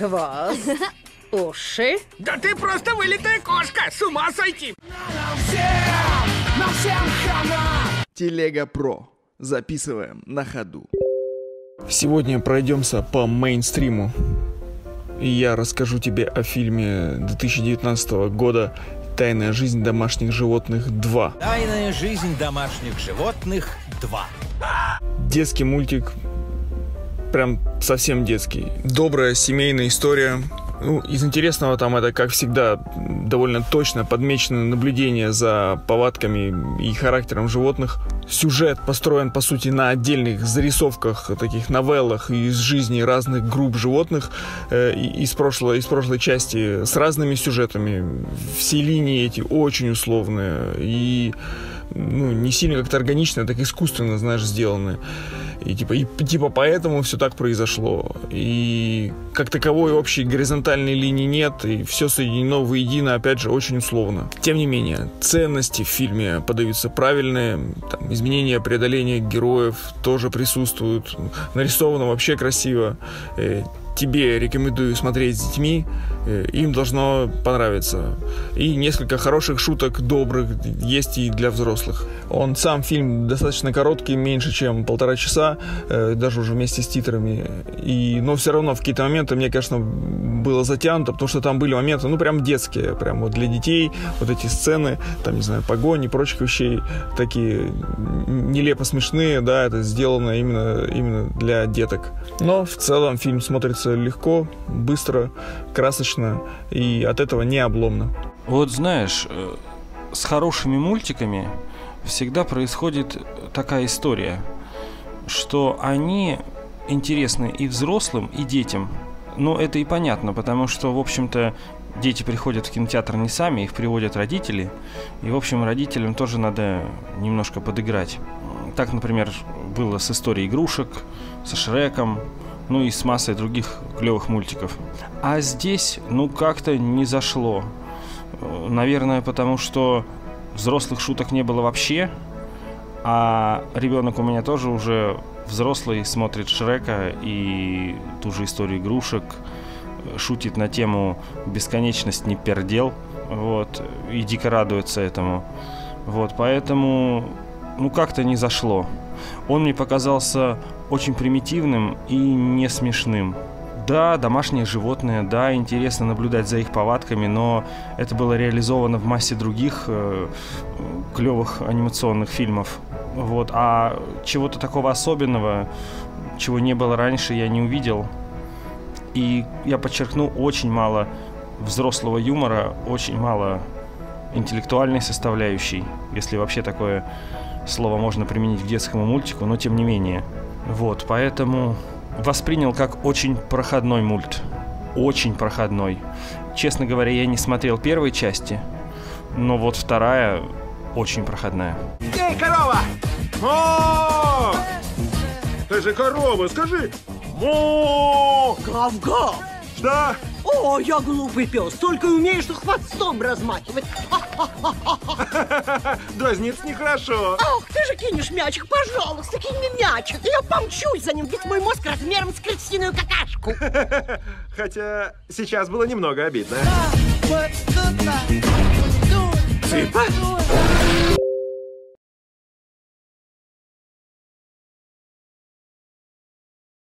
Хвост. Уши. Да ты просто вылитая кошка! С ума сойти! Телега Про. Записываем на ходу. Сегодня пройдемся по мейнстриму. И я расскажу тебе о фильме 2019 года «Тайная жизнь домашних животных 2». Тайная жизнь домашних животных 2. Детский мультик, прям совсем детский. Добрая семейная история. Ну, из интересного там это, как всегда, довольно точно подмечено наблюдение за повадками и характером животных. Сюжет построен, по сути, на отдельных зарисовках, таких новеллах из жизни разных групп животных э, из, прошлой, из прошлой части с разными сюжетами. Все линии эти очень условные и ну, не сильно как-то органично, а так искусственно, знаешь, сделаны. И типа, и, типа поэтому все так произошло. И как таковой общей горизонтальной линии нет, и все соединено воедино, опять же, очень условно. Тем не менее, ценности в фильме подаются правильные, там, изменения, преодоления героев тоже присутствуют, нарисовано вообще красиво. Тебе рекомендую смотреть с детьми, э, им должно понравиться. И несколько хороших шуток, добрых, есть и для взрослых. Он сам фильм достаточно короткий, меньше чем полтора часа, э, даже уже вместе с титрами. И, но все равно в какие-то моменты мне, конечно, было затянуто, потому что там были моменты, ну, прям детские, прям вот для детей, вот эти сцены, там, не знаю, погони, прочих вещей, такие нелепо смешные, да, это сделано именно, именно для деток. Но в целом фильм смотрится легко, быстро, красочно и от этого не обломно. Вот знаешь, э, с хорошими мультиками всегда происходит такая история, что они интересны и взрослым, и детям. Но это и понятно, потому что, в общем-то, дети приходят в кинотеатр не сами, их приводят родители. И, в общем, родителям тоже надо немножко подыграть. Так, например, было с историей игрушек, со Шреком, ну и с массой других клевых мультиков. А здесь, ну, как-то не зашло. Наверное, потому что взрослых шуток не было вообще, а ребенок у меня тоже уже взрослый, смотрит Шрека и ту же историю игрушек, шутит на тему «Бесконечность не пердел», вот, и дико радуется этому. Вот, поэтому, ну, как-то не зашло. Он мне показался очень примитивным и не смешным. Да, домашние животные, да, интересно наблюдать за их повадками, но это было реализовано в массе других э, клевых анимационных фильмов. Вот, а чего-то такого особенного, чего не было раньше, я не увидел. И я подчеркну, очень мало взрослого юмора, очень мало интеллектуальной составляющей, если вообще такое слово можно применить к детскому мультику, но тем не менее. Вот, поэтому воспринял как очень проходной мульт. Очень проходной. Честно говоря, я не смотрел первой части, но вот вторая очень проходная. Эй, корова! О! Ты же корова, скажи! Мо! Гав-гав! Что? О, я глупый пес, только умеешь что хвостом размахивать. Дразниться нехорошо. Ах, ты же кинешь мячик, пожалуйста, кинь мне мячик. Я помчусь за ним, ведь мой мозг размером с крысиную какашку. Хотя сейчас было немного обидно. Цыпа?